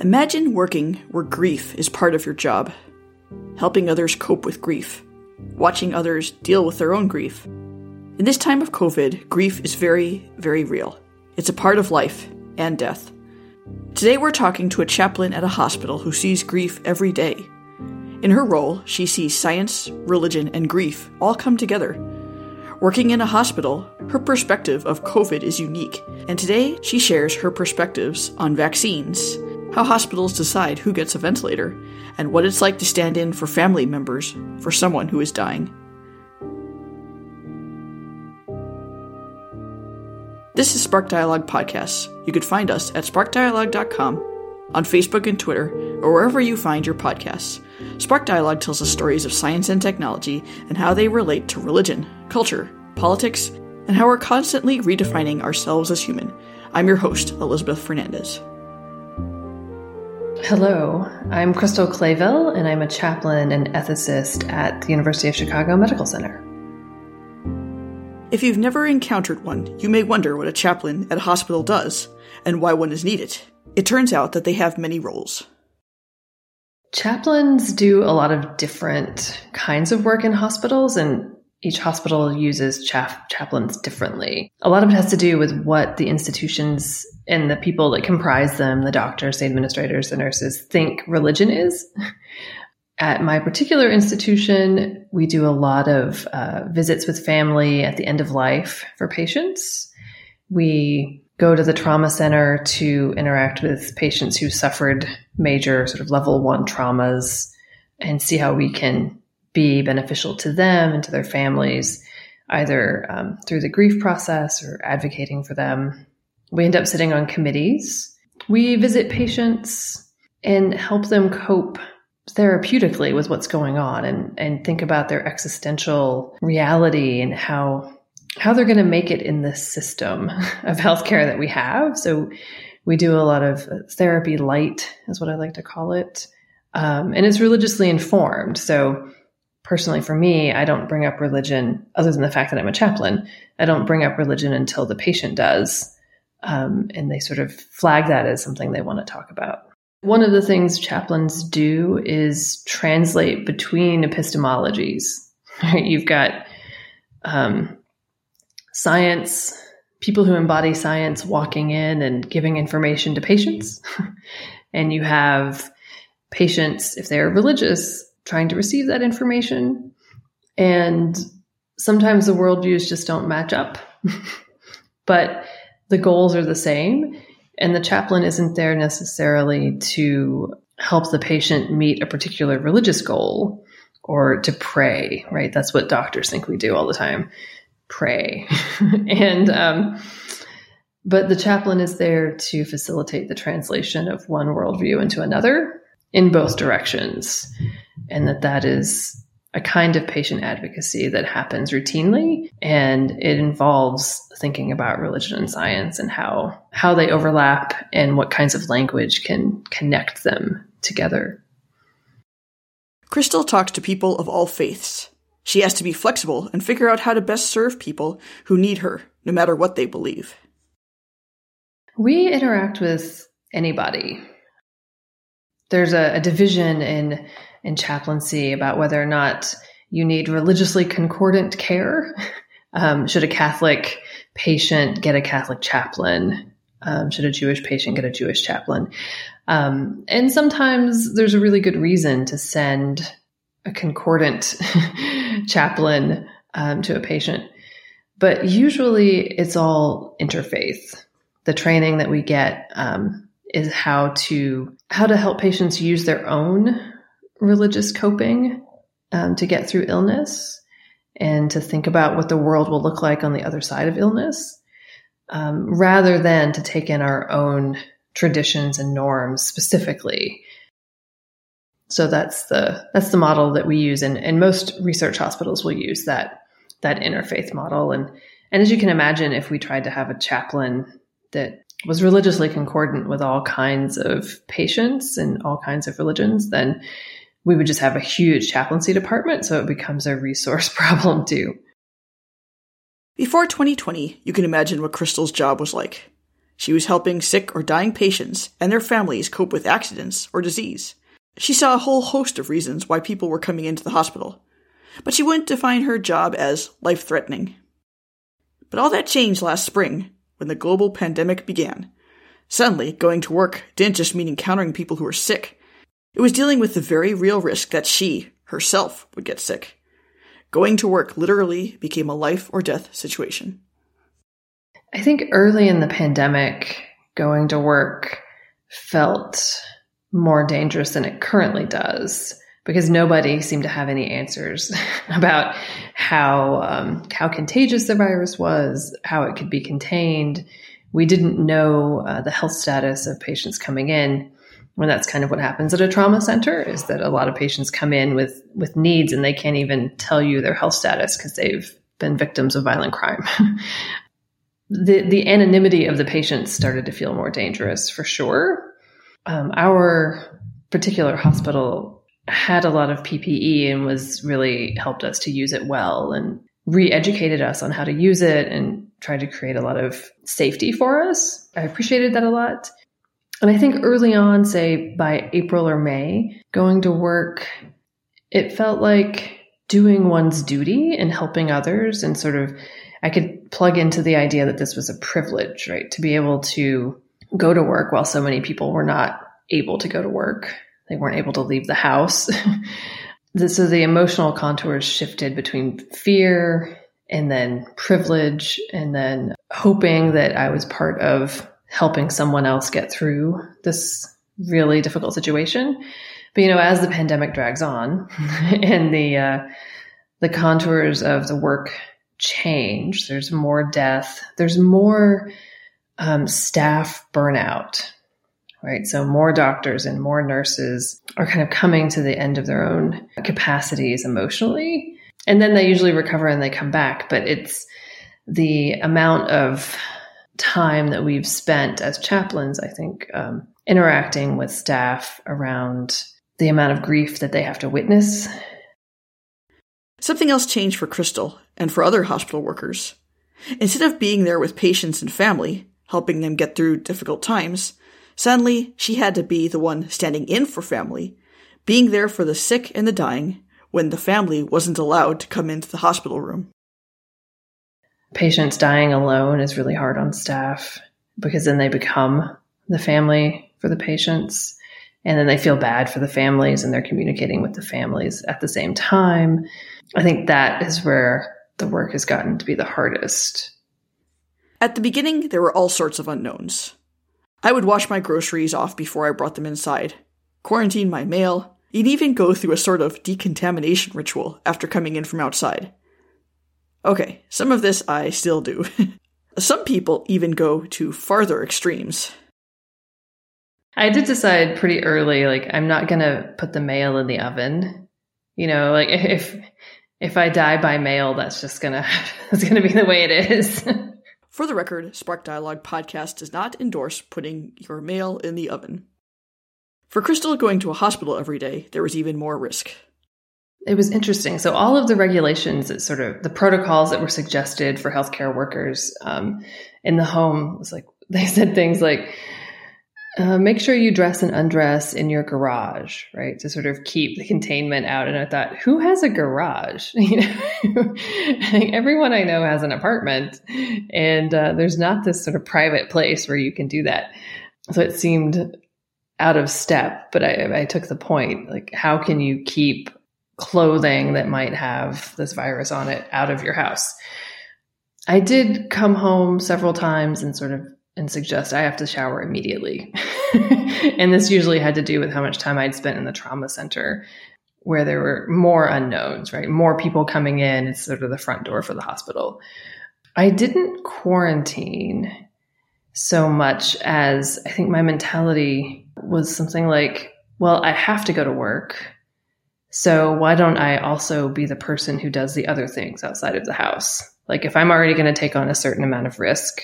Imagine working where grief is part of your job, helping others cope with grief, watching others deal with their own grief. In this time of COVID, grief is very, very real. It's a part of life and death. Today, we're talking to a chaplain at a hospital who sees grief every day. In her role, she sees science, religion, and grief all come together. Working in a hospital, her perspective of COVID is unique, and today she shares her perspectives on vaccines, how hospitals decide who gets a ventilator, and what it's like to stand in for family members for someone who is dying. This is Spark Dialogue Podcasts. You can find us at sparkdialogue.com, on Facebook and Twitter, or wherever you find your podcasts. Spark Dialogue tells us stories of science and technology and how they relate to religion, culture, politics, and how we're constantly redefining ourselves as human. I'm your host, Elizabeth Fernandez. Hello, I'm Crystal Clayville, and I'm a chaplain and ethicist at the University of Chicago Medical Center. If you've never encountered one, you may wonder what a chaplain at a hospital does and why one is needed. It turns out that they have many roles. Chaplains do a lot of different kinds of work in hospitals, and each hospital uses chaplains differently. A lot of it has to do with what the institutions and the people that comprise them, the doctors, the administrators, the nurses, think religion is. At my particular institution, we do a lot of uh, visits with family at the end of life for patients. We go to the trauma center to interact with patients who suffered major sort of level one traumas and see how we can be beneficial to them and to their families, either um, through the grief process or advocating for them. We end up sitting on committees. We visit patients and help them cope therapeutically with what's going on and, and think about their existential reality and how how they're going to make it in this system of healthcare that we have. So we do a lot of therapy light is what I like to call it. Um, and it's religiously informed. So personally for me, I don't bring up religion other than the fact that I'm a chaplain. I don't bring up religion until the patient does. Um, and they sort of flag that as something they want to talk about. One of the things chaplains do is translate between epistemologies. You've got um, science, people who embody science walking in and giving information to patients. and you have patients, if they're religious, trying to receive that information. And sometimes the worldviews just don't match up, but the goals are the same. And the chaplain isn't there necessarily to help the patient meet a particular religious goal or to pray, right? That's what doctors think we do all the time pray. and, um, but the chaplain is there to facilitate the translation of one worldview into another in both directions. And that that is a kind of patient advocacy that happens routinely and it involves thinking about religion and science and how how they overlap and what kinds of language can connect them together. Crystal talks to people of all faiths. She has to be flexible and figure out how to best serve people who need her, no matter what they believe. We interact with anybody. There's a, a division in in chaplaincy about whether or not you need religiously concordant care. Um, should a Catholic patient get a Catholic chaplain? Um, should a Jewish patient get a Jewish chaplain? Um, and sometimes there's a really good reason to send a concordant chaplain um, to a patient. But usually it's all interfaith. The training that we get um, is how to how to help patients use their own religious coping um, to get through illness and to think about what the world will look like on the other side of illness, um, rather than to take in our own traditions and norms specifically. So that's the that's the model that we use, and, and most research hospitals will use that that interfaith model. And and as you can imagine, if we tried to have a chaplain that was religiously concordant with all kinds of patients and all kinds of religions, then we would just have a huge chaplaincy department. So it becomes a resource problem too. Before 2020, you can imagine what Crystal's job was like. She was helping sick or dying patients and their families cope with accidents or disease. She saw a whole host of reasons why people were coming into the hospital, but she wouldn't define her job as life threatening. But all that changed last spring when the global pandemic began. Suddenly, going to work didn't just mean encountering people who were sick. It was dealing with the very real risk that she, herself, would get sick. Going to work literally became a life or death situation. I think early in the pandemic, going to work felt more dangerous than it currently does because nobody seemed to have any answers about how um, how contagious the virus was, how it could be contained. We didn't know uh, the health status of patients coming in. When that's kind of what happens at a trauma center is that a lot of patients come in with with needs and they can't even tell you their health status because they've been victims of violent crime. the the anonymity of the patients started to feel more dangerous for sure. Um, our particular hospital had a lot of PPE and was really helped us to use it well and re-educated us on how to use it and tried to create a lot of safety for us. I appreciated that a lot. And I think early on, say by April or May, going to work, it felt like doing one's duty and helping others and sort of I could plug into the idea that this was a privilege, right? To be able to go to work while so many people were not able to go to work. They weren't able to leave the house. so the emotional contours shifted between fear and then privilege and then hoping that I was part of helping someone else get through this really difficult situation. But you know, as the pandemic drags on and the uh, the contours of the work change. There's more death. There's more um, staff burnout, right? So more doctors and more nurses are kind of coming to the end of their own capacities emotionally. And then they usually recover and they come back. But it's the amount of time that we've spent as chaplains, I think, um, interacting with staff around the amount of grief that they have to witness Something else changed for Crystal and for other hospital workers. Instead of being there with patients and family, helping them get through difficult times, suddenly she had to be the one standing in for family, being there for the sick and the dying when the family wasn't allowed to come into the hospital room. Patients dying alone is really hard on staff because then they become the family for the patients. And then they feel bad for the families and they're communicating with the families at the same time. I think that is where the work has gotten to be the hardest. At the beginning, there were all sorts of unknowns. I would wash my groceries off before I brought them inside, quarantine my mail, and even go through a sort of decontamination ritual after coming in from outside. Okay, some of this I still do. some people even go to farther extremes. I did decide pretty early, like, I'm not going to put the mail in the oven. You know, like, if if I die by mail, that's just gonna that's gonna be the way it is. For the record, Spark Dialogue podcast does not endorse putting your mail in the oven. For Crystal going to a hospital every day, there was even more risk. It was interesting. So all of the regulations that sort of the protocols that were suggested for healthcare workers um, in the home was like they said things like uh, make sure you dress and undress in your garage, right? To sort of keep the containment out. And I thought, who has a garage? You know, everyone I know has an apartment, and uh, there's not this sort of private place where you can do that. So it seemed out of step. But I, I took the point, like, how can you keep clothing that might have this virus on it out of your house? I did come home several times and sort of and suggest I have to shower immediately. and this usually had to do with how much time I'd spent in the trauma center where there were more unknowns, right? More people coming in. It's sort of the front door for the hospital. I didn't quarantine so much as I think my mentality was something like, well, I have to go to work. So why don't I also be the person who does the other things outside of the house? Like if I'm already going to take on a certain amount of risk,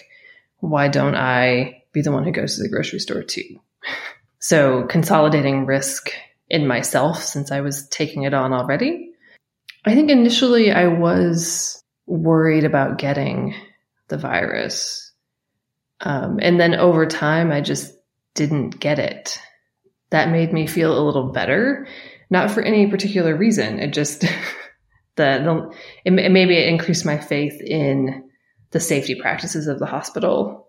why don't I be the one who goes to the grocery store too? So consolidating risk in myself since I was taking it on already. I think initially I was worried about getting the virus. Um, and then over time, I just didn't get it. That made me feel a little better, not for any particular reason. It just, the, the it, maybe it increased my faith in the safety practices of the hospital.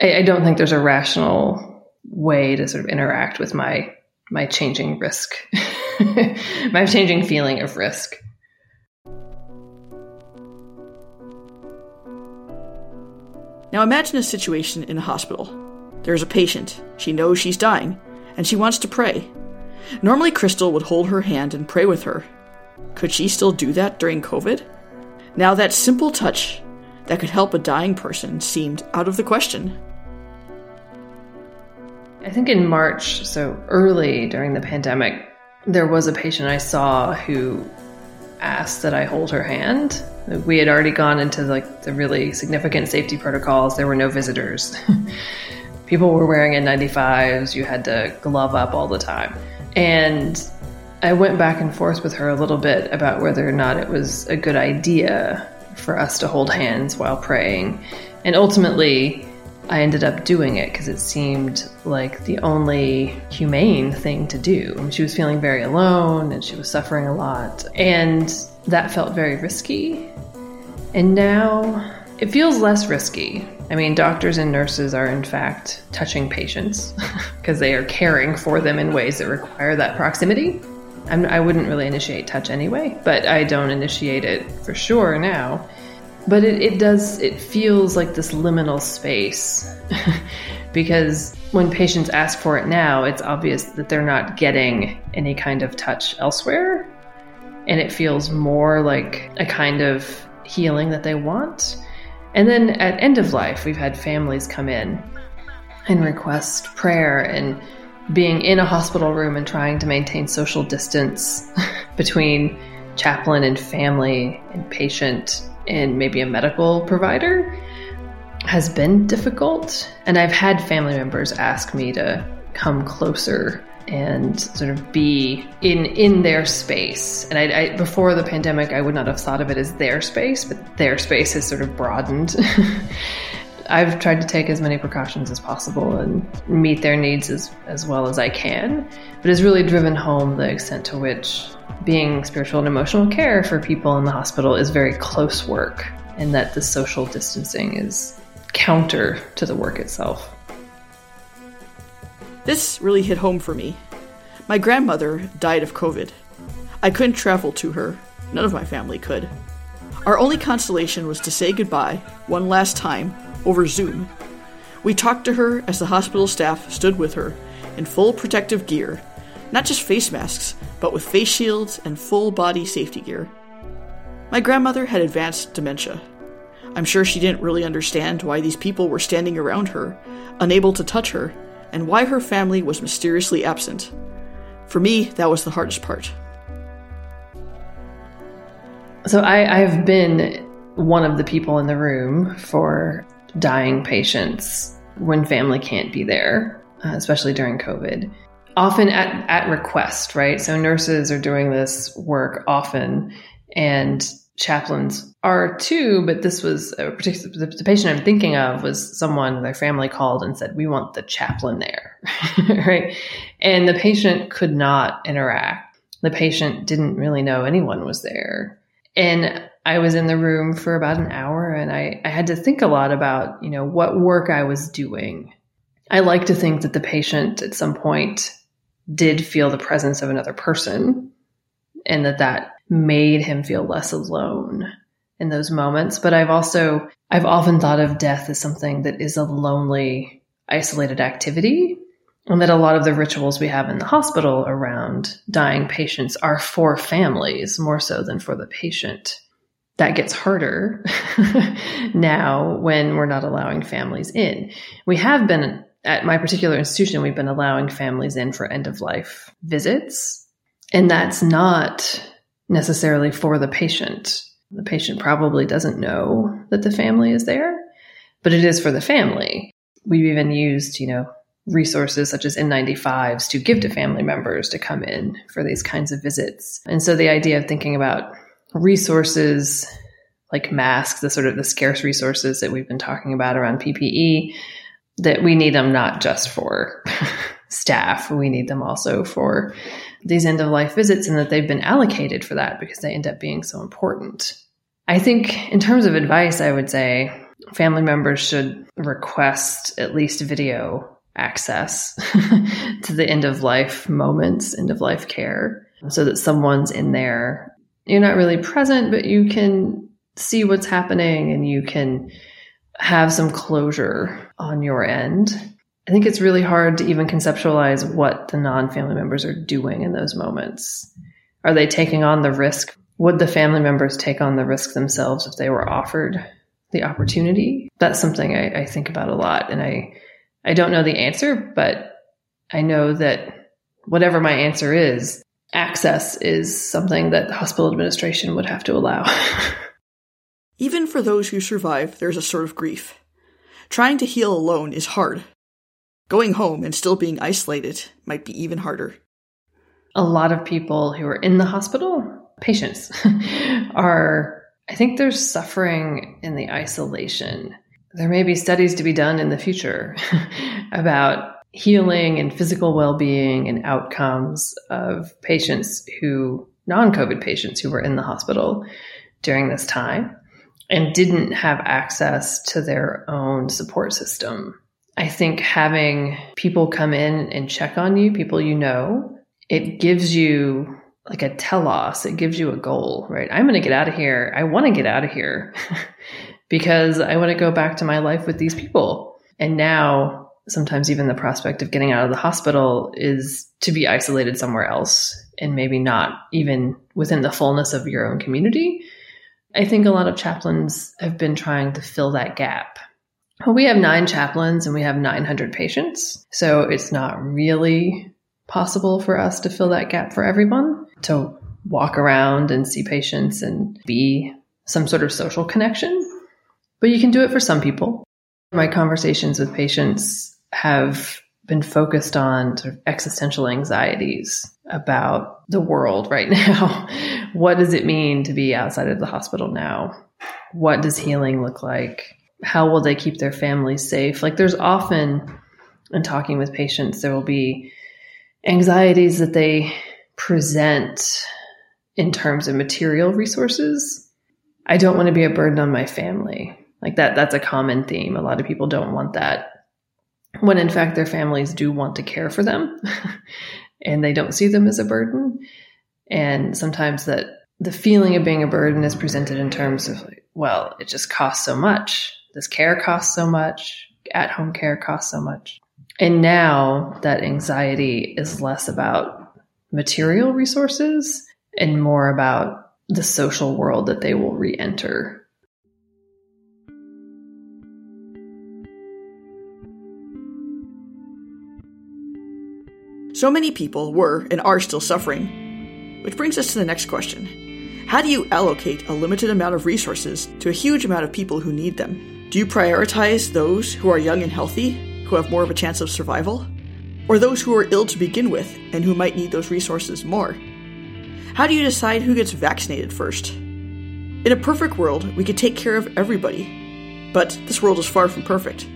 I, I don't think there's a rational way to sort of interact with my my changing risk, my changing feeling of risk. Now imagine a situation in a hospital. There's a patient. She knows she's dying, and she wants to pray. Normally, Crystal would hold her hand and pray with her. Could she still do that during COVID? Now, that simple touch that could help a dying person seemed out of the question. I think in March, so early during the pandemic, there was a patient I saw who asked that I hold her hand. We had already gone into like the really significant safety protocols. There were no visitors. People were wearing N95s. You had to glove up all the time. And I went back and forth with her a little bit about whether or not it was a good idea for us to hold hands while praying. And ultimately, I ended up doing it because it seemed like the only humane thing to do. She was feeling very alone and she was suffering a lot. And that felt very risky. And now it feels less risky. I mean, doctors and nurses are, in fact, touching patients because they are caring for them in ways that require that proximity. I'm, I would not really initiate touch anyway, but I don't initiate it for sure now. But it, it does, it feels like this liminal space because when patients ask for it now, it's obvious that they're not getting any kind of touch elsewhere. And it feels more like a kind of healing that they want. And then at end of life, we've had families come in and request prayer and being in a hospital room and trying to maintain social distance between chaplain and family and patient and maybe a medical provider has been difficult. And I've had family members ask me to come closer and sort of be in in their space. And I, I, before the pandemic, I would not have thought of it as their space, but their space has sort of broadened. I've tried to take as many precautions as possible and meet their needs as, as well as I can, but it's really driven home the extent to which being spiritual and emotional care for people in the hospital is very close work, and that the social distancing is counter to the work itself. This really hit home for me. My grandmother died of COVID. I couldn't travel to her, none of my family could. Our only consolation was to say goodbye one last time over Zoom. We talked to her as the hospital staff stood with her in full protective gear, not just face masks, but with face shields and full body safety gear. My grandmother had advanced dementia. I'm sure she didn't really understand why these people were standing around her, unable to touch her, and why her family was mysteriously absent. For me, that was the hardest part. So I, I've been one of the people in the room for dying patients when family can't be there, uh, especially during COVID. Often at, at request, right? So nurses are doing this work often, and chaplains are too, but this was uh, a particular, the, the, patient I'm thinking of was someone their family called and said, we want the chaplain there, right? And the patient could not interact. The patient didn't really know anyone was there. And I was in the room for about an hour and I, I had to think a lot about, you know, what work I was doing. I like to think that the patient at some point did feel the presence of another person and that that made him feel less alone in those moments. But I've also, I've often thought of death as something that is a lonely, isolated activity. And that a lot of the rituals we have in the hospital around dying patients are for families more so than for the patient. That gets harder now when we're not allowing families in. We have been at my particular institution, we've been allowing families in for end of life visits. And that's not necessarily for the patient. The patient probably doesn't know that the family is there, but it is for the family. We've even used, you know, resources such as N95s to give to family members to come in for these kinds of visits. And so the idea of thinking about resources like masks, the sort of the scarce resources that we've been talking about around PPE, that we need them not just for staff, we need them also for these end of life visits and that they've been allocated for that because they end up being so important. I think in terms of advice, I would say family members should request at least video access to the end of life moments, end of life care, so that someone's in there. You're not really present, but you can see what's happening and you can have some closure on your end. I think it's really hard to even conceptualize what the non family members are doing in those moments. Are they taking on the risk? Would the family members take on the risk themselves if they were offered the opportunity? That's something I, I think about a lot. And I, I don't know the answer, but I know that whatever my answer is, access is something that the hospital administration would have to allow. Even for those who survive, there's a sort of grief. Trying to heal alone is hard. Going home and still being isolated might be even harder. A lot of people who are in the hospital, patients, are, I think they're suffering in the isolation there may be studies to be done in the future about healing and physical well being and outcomes of patients who, non COVID patients who were in the hospital during this time and didn't have access to their own support system. I think having people come in and check on you, people you know, it gives you like a telos, it gives you a goal, right? I'm going to get out of here. I want to get out of here. because I want to go back to my life with these people. And now, sometimes even the prospect of getting out of the hospital is to be isolated somewhere else and maybe not even within the fullness of your own community. I think a lot of chaplains have been trying to fill that gap. We have nine chaplains and we have 900 patients. So it's not really possible for us to fill that gap for everyone to walk around and see patients and be some sort of social connection but you can do it for some people. My conversations with patients have been focused on sort of existential anxieties about the world right now. what does it mean to be outside of the hospital now? What does healing look like? How will they keep their families safe? Like there's often in talking with patients, there will be anxieties that they present in terms of material resources. I don't want to be a burden on my family. Like that, that's a common theme. A lot of people don't want that when in fact their families do want to care for them and they don't see them as a burden. And sometimes that the feeling of being a burden is presented in terms of like, well, it just costs so much. This care costs so much. At home care costs so much. And now that anxiety is less about material resources and more about the social world that they will re enter So many people were and are still suffering. Which brings us to the next question How do you allocate a limited amount of resources to a huge amount of people who need them? Do you prioritize those who are young and healthy, who have more of a chance of survival? Or those who are ill to begin with and who might need those resources more? How do you decide who gets vaccinated first? In a perfect world, we could take care of everybody. But this world is far from perfect.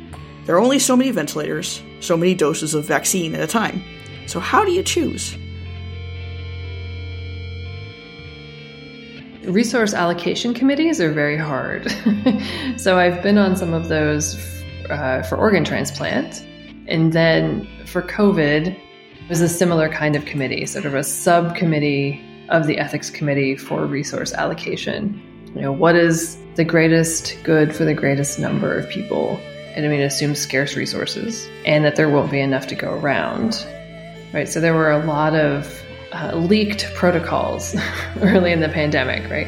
There are only so many ventilators, so many doses of vaccine at a time. So, how do you choose? Resource allocation committees are very hard. so, I've been on some of those uh, for organ transplant. And then for COVID, it was a similar kind of committee, sort of a subcommittee of the ethics committee for resource allocation. You know, what is the greatest good for the greatest number of people? And I mean, assume scarce resources and that there won't be enough to go around right? So there were a lot of uh, leaked protocols early in the pandemic, right?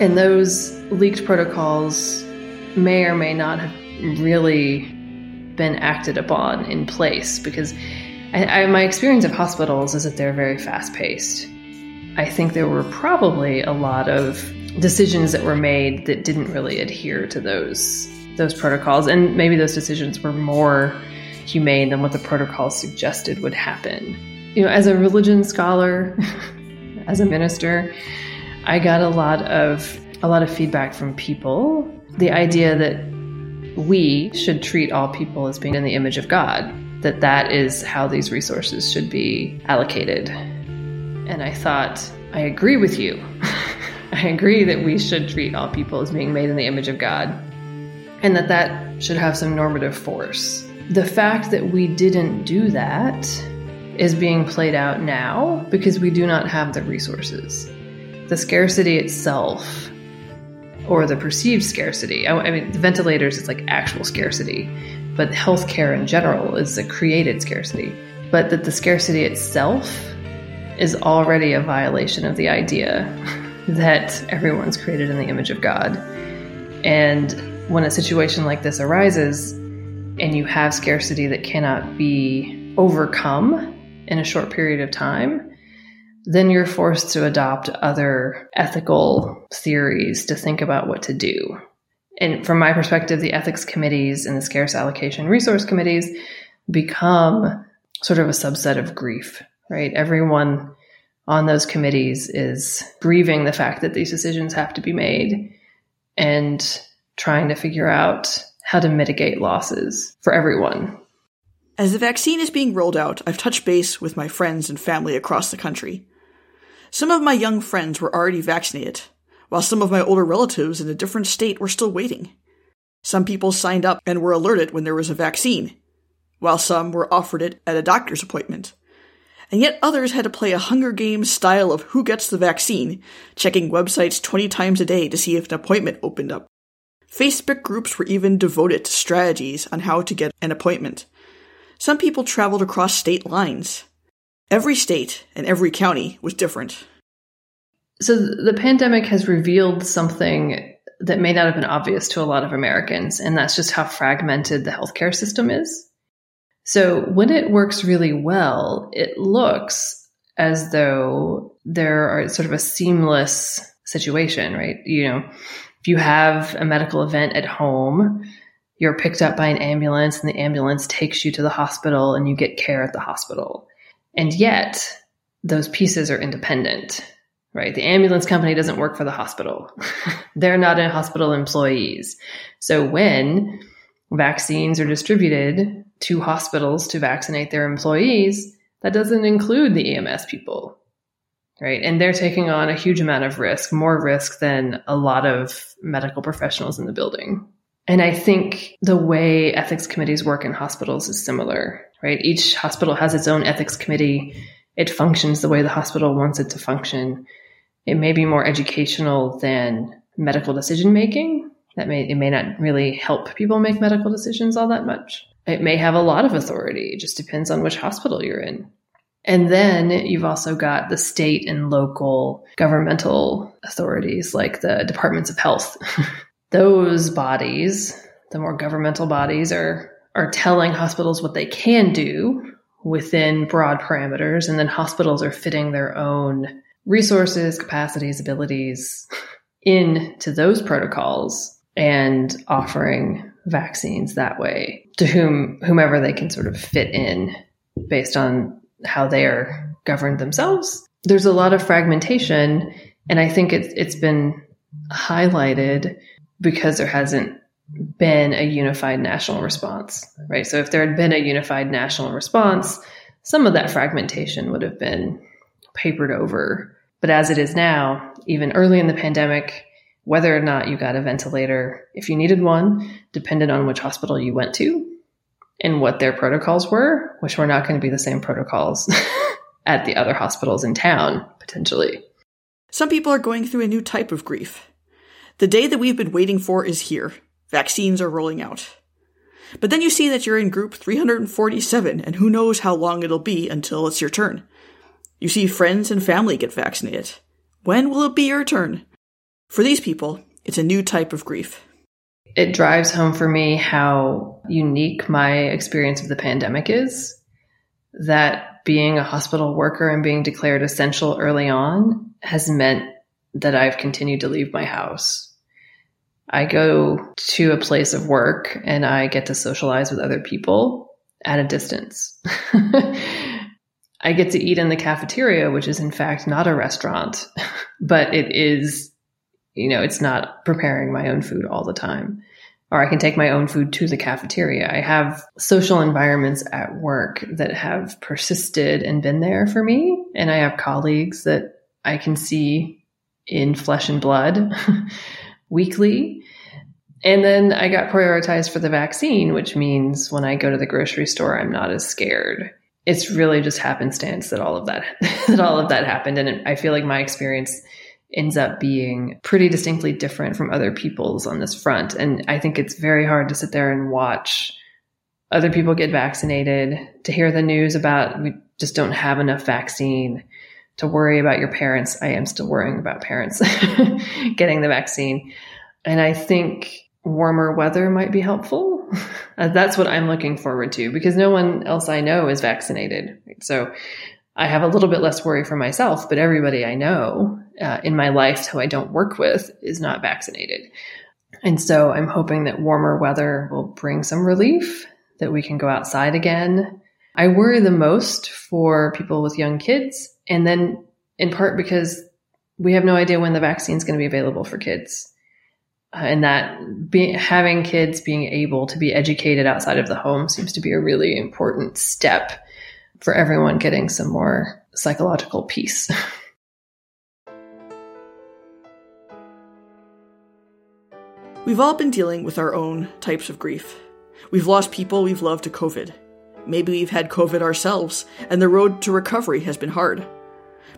And those leaked protocols may or may not have really been acted upon in place because I, I, my experience of hospitals is that they're very fast paced. I think there were probably a lot of decisions that were made that didn't really adhere to those those protocols, and maybe those decisions were more humane than what the protocol suggested would happen. You know, as a religion scholar, as a minister, I got a lot of a lot of feedback from people. The idea that we should treat all people as being in the image of God, that that is how these resources should be allocated. And I thought, I agree with you. I agree that we should treat all people as being made in the image of God and that that should have some normative force. The fact that we didn't do that is being played out now because we do not have the resources. The scarcity itself, or the perceived scarcity, I mean, the ventilators is like actual scarcity, but healthcare in general is a created scarcity. But that the scarcity itself is already a violation of the idea that everyone's created in the image of God. And when a situation like this arises and you have scarcity that cannot be overcome in a short period of time, then you're forced to adopt other ethical theories to think about what to do. And from my perspective, the ethics committees and the scarce allocation resource committees become sort of a subset of grief, right? Everyone on those committees is grieving the fact that these decisions have to be made and trying to figure out how to mitigate losses for everyone. As the vaccine is being rolled out, I've touched base with my friends and family across the country. Some of my young friends were already vaccinated, while some of my older relatives in a different state were still waiting. Some people signed up and were alerted when there was a vaccine, while some were offered it at a doctor's appointment and yet others had to play a Hunger Games style of who gets the vaccine, checking websites 20 times a day to see if an appointment opened up. Facebook groups were even devoted to strategies on how to get an appointment. Some people traveled across state lines. Every state and every county was different. So the pandemic has revealed something that may not have been obvious to a lot of Americans, and that's just how fragmented the healthcare system is. So when it works really well, it looks as though there are sort of a seamless situation, right? You know, if you have a medical event at home, you're picked up by an ambulance and the ambulance takes you to the hospital and you get care at the hospital. And yet, those pieces are independent, right? The ambulance company doesn't work for the hospital. They're not in hospital employees. So when vaccines are distributed to hospitals to vaccinate their employees, that doesn't include the EMS people, right? And they're taking on a huge amount of risk, more risk than a lot of medical professionals in the building. And I think the way ethics committees work in hospitals is similar, right? Each hospital has its own ethics committee. It functions the way the hospital wants it to function. It may be more educational than medical decision making. That may it may not really help people make medical decisions all that much. It may have a lot of authority. It just depends on which hospital you're in. And then you've also got the state and local governmental authorities like the departments of health. Those bodies, the more governmental bodies are are telling hospitals what they can do within broad parameters and then hospitals are fitting their own resources, capacities, abilities into those protocols and offering vaccines that way to whom whomever they can sort of fit in based on how they are governed themselves. There's a lot of fragmentation, and I think it's it's been highlighted because there hasn't been a unified national response, right? So if there had been a unified national response, some of that fragmentation would have been papered over. But as it is now, even early in the pandemic, whether or not you got a ventilator, if you needed one, depended on which hospital you went to and what their protocols were, which were not going to be the same protocols at the other hospitals in town, potentially. Some people are going through a new type of grief. The day that we've been waiting for is here. Vaccines are rolling out. But then you see that you're in group 347, and who knows how long it'll be until it's your turn. You see friends and family get vaccinated. When will it be your turn? For these people, it's a new type of grief. It drives home for me how unique my experience of the pandemic is. That being a hospital worker and being declared essential early on has meant that I've continued to leave my house. I go to a place of work and I get to socialize with other people at a distance. I get to eat in the cafeteria, which is in fact not a restaurant, but it is You know, it's not preparing my own food all the time. Or I can take my own food to the cafeteria. I have social environments at work that have persisted and been there for me. And I have colleagues that I can see in flesh and blood weekly. And then I got prioritized for the vaccine, which means when I go to the grocery store, I'm not as scared. It's really just happenstance that all of that that all of that happened, and I feel like my experience ends up being pretty distinctly different from other people's on this front. And I think it's very hard to sit there and watch other people get vaccinated, to hear the news about we just don't have enough vaccine, to worry about your parents. I am still worrying about parents getting the vaccine. And I think warmer weather might be helpful. That's what I'm looking forward to because no one else I know is vaccinated. So I have a little bit less worry for myself, but everybody I know uh, in my life who I don't work with is not vaccinated. And so I'm hoping that warmer weather will bring some relief, that we can go outside again. I worry the most for people with young kids, and then in part because we have no idea when the vaccine is going to be available for kids. Uh, and that be, having kids being able to be educated outside of the home seems to be a really important step for everyone getting some more psychological peace. We've all been dealing with our own types of grief. We've lost people we've loved to COVID. Maybe we've had COVID ourselves, and the road to recovery has been hard.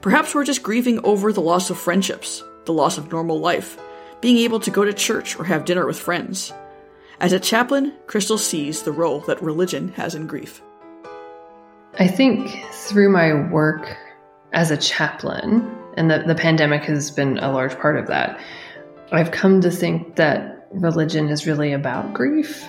Perhaps we're just grieving over the loss of friendships, the loss of normal life, being able to go to church or have dinner with friends. As a chaplain, Crystal sees the role that religion has in grief. I think through my work as a chaplain, and the, the pandemic has been a large part of that, I've come to think that religion is really about grief.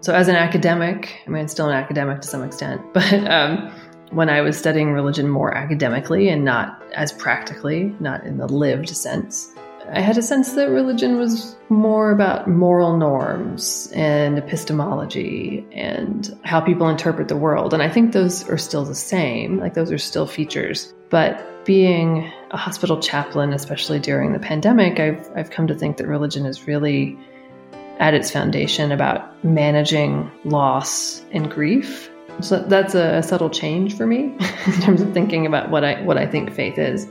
So, as an academic, I mean, I'm still an academic to some extent, but um, when I was studying religion more academically and not as practically, not in the lived sense, I had a sense that religion was more about moral norms and epistemology and how people interpret the world. And I think those are still the same, like those are still features. But being a hospital chaplain, especially during the pandemic, I've, I've come to think that religion is really at its foundation about managing loss and grief. So that's a subtle change for me in terms of thinking about what I what I think faith is.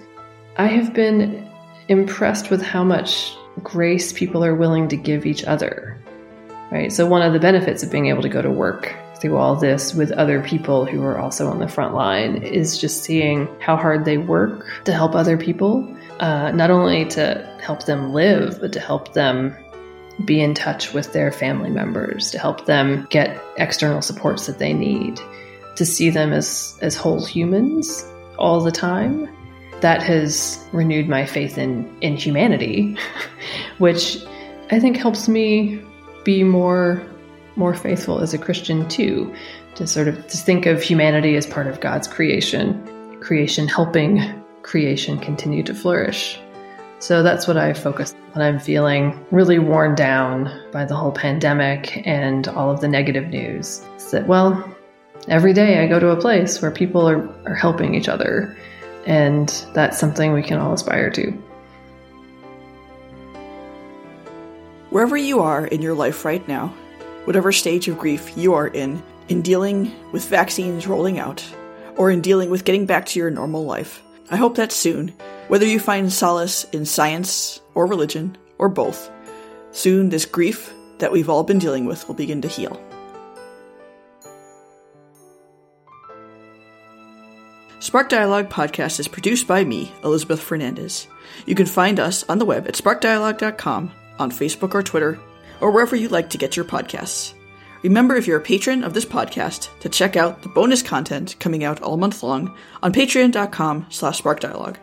I have been impressed with how much grace people are willing to give each other. Right? So, one of the benefits of being able to go to work through all this with other people who are also on the front line is just seeing how hard they work to help other people, uh, not only to help them live, but to help them be in touch with their family members, to help them get external supports that they need, to see them as, as whole humans all the time that has renewed my faith in in humanity, which I think helps me be more more faithful as a Christian too, to sort of to think of humanity as part of God's creation, creation helping creation continue to flourish. So that's what I focus when I'm feeling really worn down by the whole pandemic and all of the negative news. Is that well, every day I go to a place where people are, are helping each other and that's something we can all aspire to. Wherever you are in your life right now, whatever stage of grief you are in, in dealing with vaccines rolling out, or in dealing with getting back to your normal life, I hope that soon, whether you find solace in science or religion, or both, soon this grief that we've all been dealing with will begin to heal. Spark Dialogue podcast is produced by me, Elizabeth Fernandez. You can find us on the web at sparkdialogue.com, on Facebook or Twitter, or wherever you like to get your podcasts. Remember, if you're a patron of this podcast, to check out the bonus content coming out all month long on patreon.com slash sparkdialogue.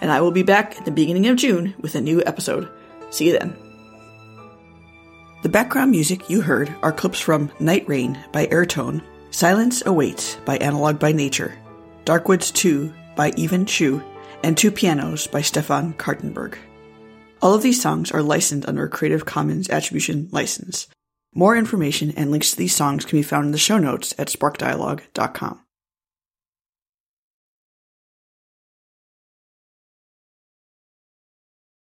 And I will be back at the beginning of June with a new episode. See you then. The background music you heard are clips from Night Rain by Airtone, Silence Awaits by Analog by Nature, Darkwoods 2 by Evan Chu, and Two Pianos by Stefan Kartenberg. All of these songs are licensed under a Creative Commons Attribution license. More information and links to these songs can be found in the show notes at sparkdialogue.com.